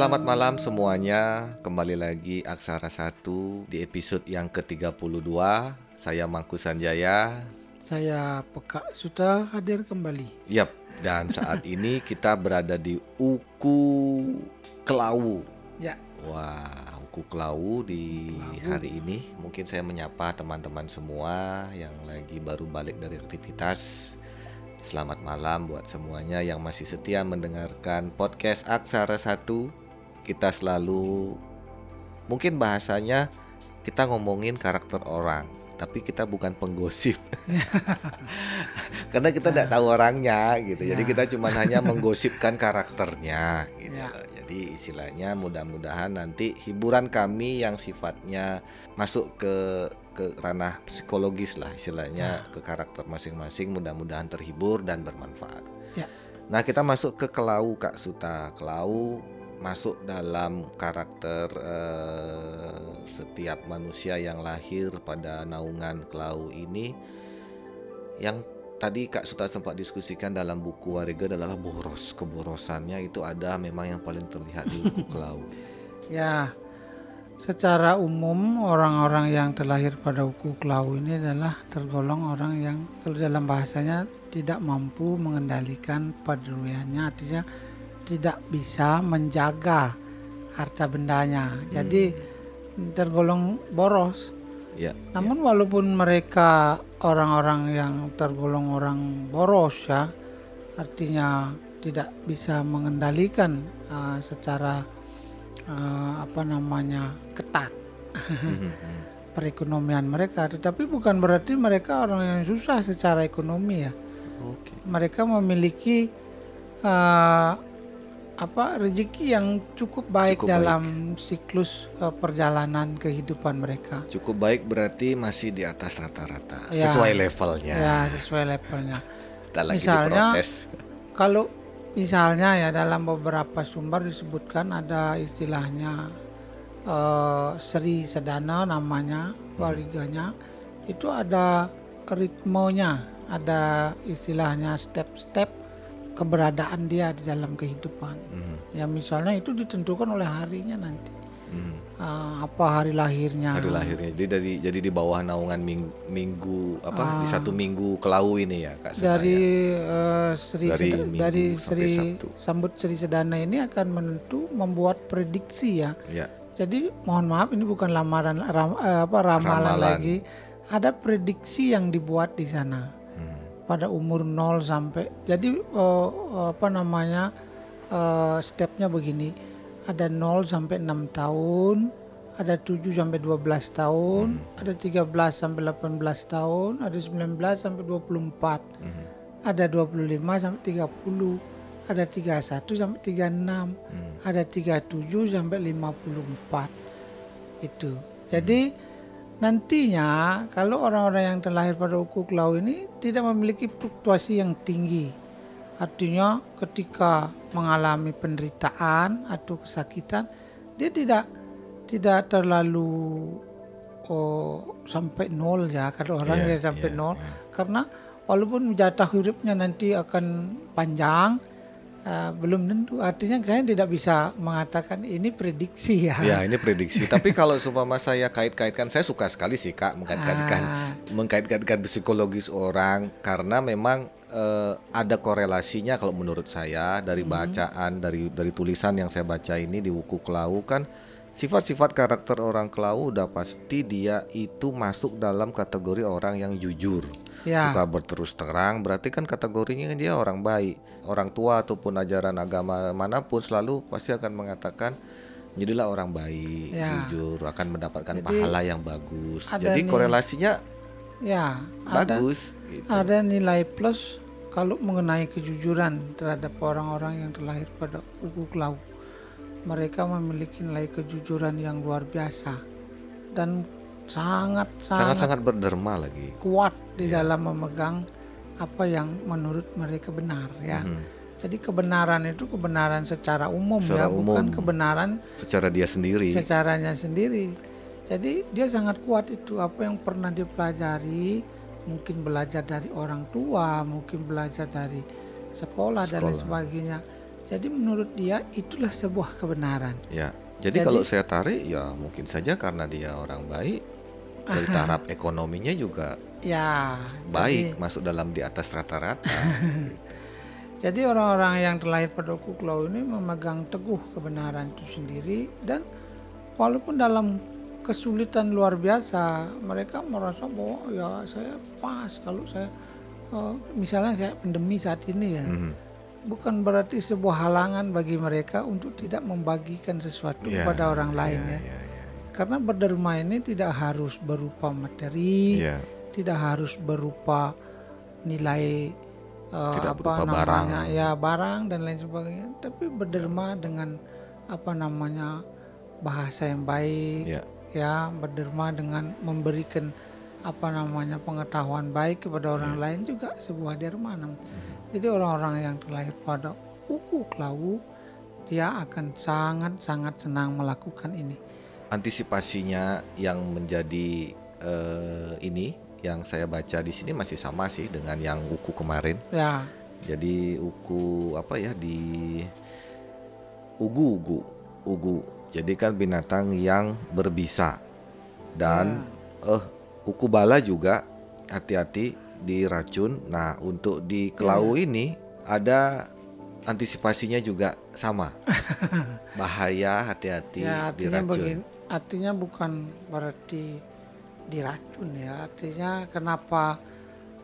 Selamat malam semuanya. Kembali lagi Aksara 1 di episode yang ke-32. Saya Mangku Sanjaya. Saya Peka sudah hadir kembali. Yap, dan saat ini kita berada di Uku Kelau. Ya. Wah, Uku Kelau di hari ini. Mungkin saya menyapa teman-teman semua yang lagi baru balik dari aktivitas. Selamat malam buat semuanya yang masih setia mendengarkan podcast Aksara 1. Kita selalu mungkin bahasanya kita ngomongin karakter orang, tapi kita bukan penggosip. Karena kita tidak tahu orangnya gitu. Jadi Ya. kita cuma hanya menggosipkan karakternya gitu. Ya. loh. Jadi istilahnya mudah-mudahan nanti hiburan kami yang sifatnya masuk ke ke ranah psikologis lah istilahnya ke karakter masing-masing mudah-mudahan terhibur dan bermanfaat. Ya. Nah kita masuk ke Kelau Kak Suta. Kelau masuk dalam karakter eh, setiap manusia yang lahir pada naungan Kelau ini yang tadi Kak Suta sempat diskusikan dalam buku Warga adalah boros. Keborosannya itu ada memang yang paling terlihat di buku Kelau. Ya, secara umum orang-orang yang terlahir pada uku Klau ini adalah tergolong orang yang kalau dalam bahasanya tidak mampu mengendalikan peduluannya, artinya tidak bisa menjaga harta bendanya. Jadi tergolong boros. Ya. Namun walaupun mereka orang-orang yang tergolong orang boros ya, artinya tidak bisa mengendalikan uh, secara uh, apa namanya ketat perekonomian mereka, tetapi bukan berarti mereka orang yang susah secara ekonomi ya. Oke. Mereka memiliki uh, apa rezeki yang cukup baik Cukup dalam siklus uh, perjalanan kehidupan mereka. Cukup baik berarti masih di atas rata-rata Ya. sesuai levelnya. Ya, sesuai levelnya. Tak lagi Misalnya, diprotes. Kalau misalnya ya dalam beberapa sumber disebutkan ada istilahnya eh, Sri Sedana namanya wariganya itu ada ritmenya, ada istilahnya step-step keberadaan dia di dalam kehidupan. Mhm, Ya misalnya itu ditentukan oleh harinya nanti mhm. Eh, apa hari lahirnya. Hari lahirnya. Jadi dari jadi di bawah naungan minggu, minggu apa di Ah. satu minggu kelau ini ya Kak dari eh, Sri Dari Seda- dari Sri Sabtu. sambut Sri Sedana ini akan menentu membuat prediksi ya. Ya. Jadi mohon maaf ini bukan lamaran ram- eh, apa ramalan, Ramalan. lagi. Ada prediksi yang dibuat di sana. Pada umur 0 sampai jadi eh, apa namanya eh, stepnya begini. Ada 0 sampai 6 tahun, ada 7 sampai 12 tahun, ada 13 sampai 18 tahun, ada 19 sampai 24 Mhm. ada 25 sampai 30, ada 31 sampai 36, ada 37 sampai 54. Itu. Jadi nantinya kalau orang-orang yang terlahir pada uku Klau ini tidak memiliki fluktuasi yang tinggi. Artinya ketika mengalami penderitaan atau kesakitan dia tidak tidak terlalu oh, sampai nol ya kalau orang Iya, dia sampai iya, nol karena walaupun jatah hidupnya nanti akan panjang eh, belum tentu artinya saya tidak bisa mengatakan ini prediksi ya. Ya ini prediksi. Tapi kalau seumpama saya kait-kaitkan, saya suka sekali sih kak mengkait-kaitkan, Ah. mengkait-kaitkan psikologis orang karena memang eh, ada korelasinya kalau menurut saya dari Hmm. bacaan dari dari tulisan yang saya baca ini di buku Kelau kan sifat-sifat karakter orang Kelau udah pasti dia itu masuk dalam kategori orang yang jujur. Ya. suka berterus terang berarti kan kategorinya dia orang baik orang tua ataupun ajaran agama mana pun selalu pasti akan mengatakan jadilah orang baik Ya. jujur akan mendapatkan Jadi, pahala yang bagus ada jadi korelasinya Ya, ada bagus gitu. ada nilai plus kalau mengenai kejujuran terhadap orang-orang yang terlahir pada uku Klau. Mereka memiliki nilai kejujuran yang luar biasa dan sangat sangat sangat-sangat berderma lagi kuat di Ya. dalam memegang apa yang menurut mereka benar ya. Mhm. Jadi kebenaran itu kebenaran secara umum Secara ya, bukan umum. kebenaran secara dia sendiri secaranya sendiri. Jadi dia sangat kuat itu apa yang pernah dia pelajari, mungkin belajar dari orang tua, mungkin belajar dari sekolah, dan lain Sekolah. sebagainya. Jadi menurut dia itulah sebuah kebenaran. Ya. Jadi, Jadi- kalau saya tarik ya mungkin saja karena dia orang baik dari taraf ekonominya juga Ya, baik masuk dalam di atas rata-rata. Jadi orang-orang yang terlahir pada Kuklau ini memegang teguh kebenaran itu sendiri dan walaupun dalam kesulitan luar biasa mereka merasa bahwa ya saya pas kalau saya eh, misalnya kayak pandemi saat ini ya Mhm. Bukan berarti sebuah halangan bagi mereka untuk tidak membagikan sesuatu Ya, kepada orang lain ya. ya, ya. Karena berderma ini tidak harus berupa materi, Ya. tidak harus berupa nilai Tidak apa berupa namanya barang. ya barang dan lain sebagainya tapi berderma dengan apa namanya bahasa yang baik Ya. ya berderma dengan memberikan apa namanya pengetahuan baik kepada orang Ya. lain juga sebuah derma nam. Mhm. Jadi orang-orang yang terlahir pada uku kelawu dia akan sangat-sangat senang melakukan ini Antisipasinya yang menjadi eh, ini yang saya baca di sini masih sama sih dengan yang uku kemarin. ya Jadi uku apa ya di ugu ugu ugu. Jadi kan binatang yang berbisa dan eh uku bala juga hati-hati diracun. Nah untuk di kelau ini ada antisipasinya juga sama. Bahaya hati-hati Ya artinya diracun. begini, artinya bukan berarti diracun ya. Artinya kenapa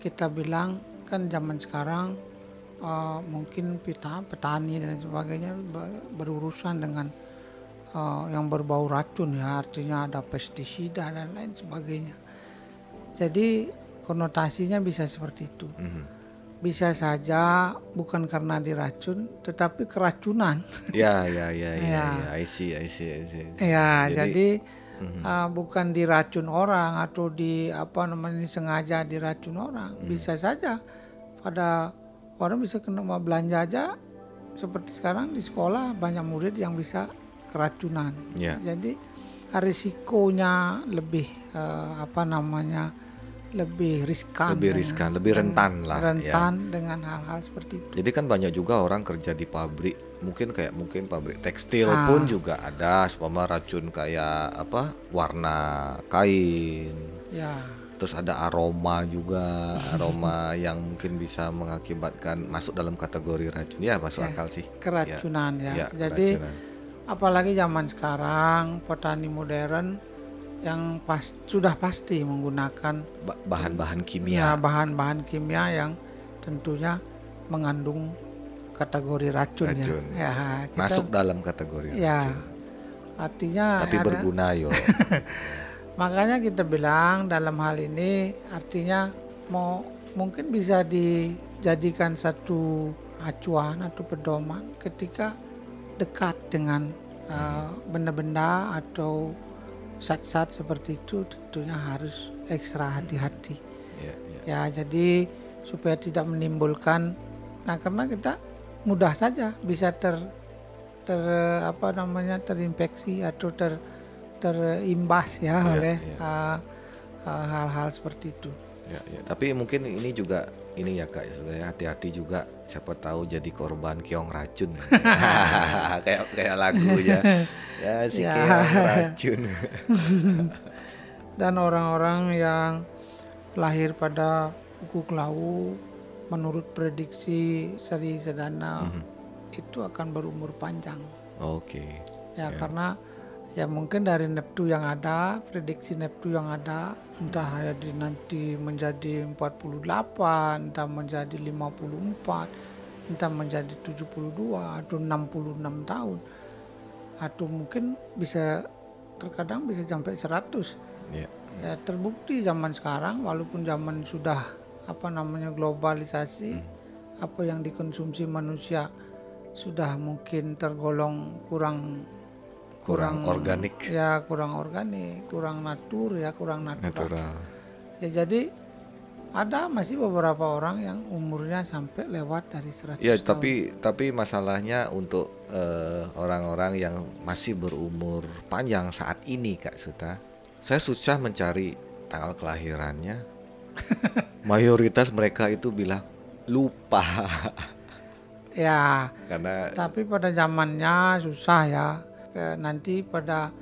kita bilang kan zaman sekarang eh, mungkin pita, petani dan sebagainya ber- berurusan dengan eh, yang berbau racun ya. Artinya ada pestisida dan lain sebagainya. Jadi konotasinya bisa seperti itu. Mhm. Bisa saja bukan karena diracun, tetapi keracunan. Ya ya ya ya, Ya. ya. I see I see I see. Ya, Jadi- jadi, uh, bukan diracun orang atau di apa namanya sengaja diracun orang. Bisa saja pada orang bisa kena mau belanja aja seperti sekarang di sekolah banyak murid yang bisa keracunan. Ya. Jadi risikonya lebih uh, apa namanya lebih riskan, Lebih dengan- riskan, lebih rentan lah, ya. rentan dengan hal-hal seperti itu. Jadi kan banyak juga orang kerja di pabrik, mungkin kayak mungkin pabrik tekstil Ah. pun juga ada seumpama racun kayak apa warna kain. Ya, Terus ada aroma juga, aroma yang mungkin bisa mengakibatkan masuk dalam kategori racun. Ya masuk akal sih. keracunan ya. Ya, Jadi keracunan. apalagi zaman sekarang petani modern yang pas sudah pasti menggunakan Ba- bahan-bahan ya, kimia. bahan-bahan kimia yang tentunya mengandung kategori racun, Racun. ya. Ya, kita- masuk dalam kategori ya. racun. Artinya Tapi ada- berguna yo. makanya kita bilang dalam hal ini artinya mau mungkin bisa dijadikan satu acuan atau pedoman ketika dekat dengan uh, benda-benda atau zat-zat seperti itu tentunya harus ekstra hati-hati Ya, ya. ya jadi supaya tidak menimbulkan nah karena kita mudah saja bisa ter ter apa namanya terinfeksi atau ter terimbas ya Iya, oleh iya. uh, uh, hal-hal seperti itu Ya, ya. Tapi mungkin ini juga ini ya kak, sebenarnya hati-hati juga. Siapa tahu jadi korban keong racun. kayak kayak lagunya. Ya si Ya. keong racun. dan orang-orang yang lahir pada kuku kelau menurut prediksi Sri Sedana Mhm. itu akan berumur panjang Oke. ya karena ya mungkin dari Neptu yang ada prediksi Neptu yang ada entah ya di nanti menjadi 48 entah menjadi 54 entah menjadi 72 atau 66 tahun. Atau mungkin bisa terkadang bisa sampai 100 Ya. ya terbukti zaman sekarang walaupun zaman sudah apa namanya globalisasi apa yang dikonsumsi manusia sudah mungkin tergolong kurang Kurang organik. ya kurang organik kurang natur ya kurang natural, Natural. ya jadi ada masih beberapa orang yang umurnya sampai lewat dari 100 Ya tahun. tapi tapi masalahnya untuk eh, orang-orang yang masih berumur panjang saat ini kak Suta, saya susah mencari tanggal kelahirannya. Mayoritas mereka itu bilang lupa. Ya, karena tapi pada zamannya susah ya. Ke- Nanti pada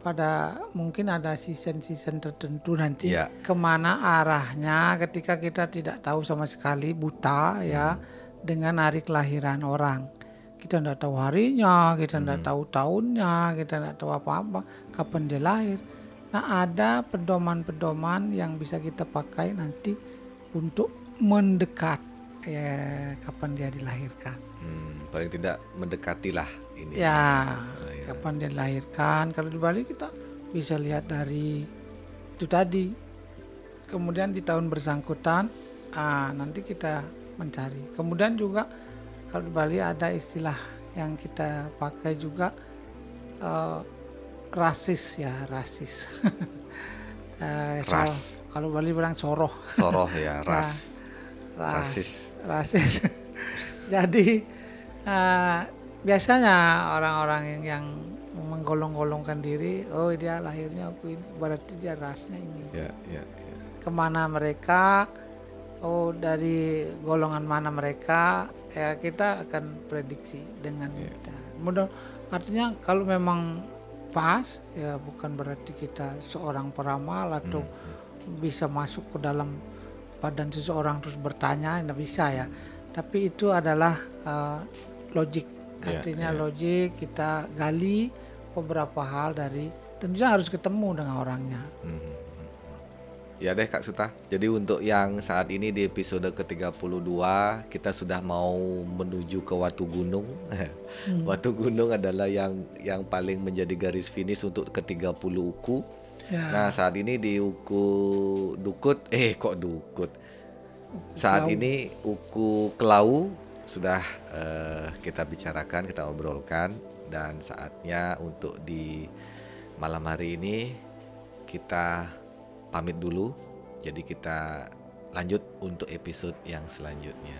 pada mungkin ada season-season tertentu nanti Iya. ke mana arahnya ketika kita tidak tahu sama sekali buta ya dengan hari kelahiran orang. Kita tidak tahu harinya, kita tidak tahu tahunnya, kita tidak tahu apa-apa kapan dia lahir. Nah ada pedoman-pedoman yang bisa kita pakai nanti untuk mendekat ya kapan dia dilahirkan. hmm, paling tidak mendekatilah ini. Ya. Kapan dia dilahirkan. Kalau di Bali kita bisa lihat dari itu tadi. Kemudian di tahun bersangkutan, ah, nanti kita mencari. Kemudian juga kalau di Bali ada istilah yang kita pakai juga eh, rasis ya, rasis. Eh, so- Ras. kalau Bali bilang soroh. Soroh ya, ras. ras, Rasis. rasis. Jadi eh, biasanya orang-orang yang, menggolong-golongkan diri, oh dia lahirnya aku ini, berarti dia rasnya ini. Ya, ya, ya. Ke mana mereka? Oh dari golongan mana mereka? Ya kita akan prediksi dengan mudah. Artinya kalau memang pas, ya bukan berarti kita seorang peramal atau bisa masuk ke dalam badan seseorang terus bertanya, nggak bisa ya. Tapi itu adalah eh, logik. Ya, Artinya ya. logik kita gali beberapa hal dari tentunya harus ketemu dengan orangnya. Hmm. Ya deh Kak Suta. Jadi untuk yang saat ini di episode ke-32 kita sudah mau menuju ke Watu Gunung. Watu Gunung adalah yang yang paling menjadi garis finish untuk ke-30 uku. Ya. Nah, saat ini di uku Dukut, eh kok Dukut. Saat ini uku Kelau sudah eh, kita bicarakan, kita obrolkan dan saatnya untuk di malam hari ini kita pamit dulu. Jadi kita lanjut untuk episode yang selanjutnya.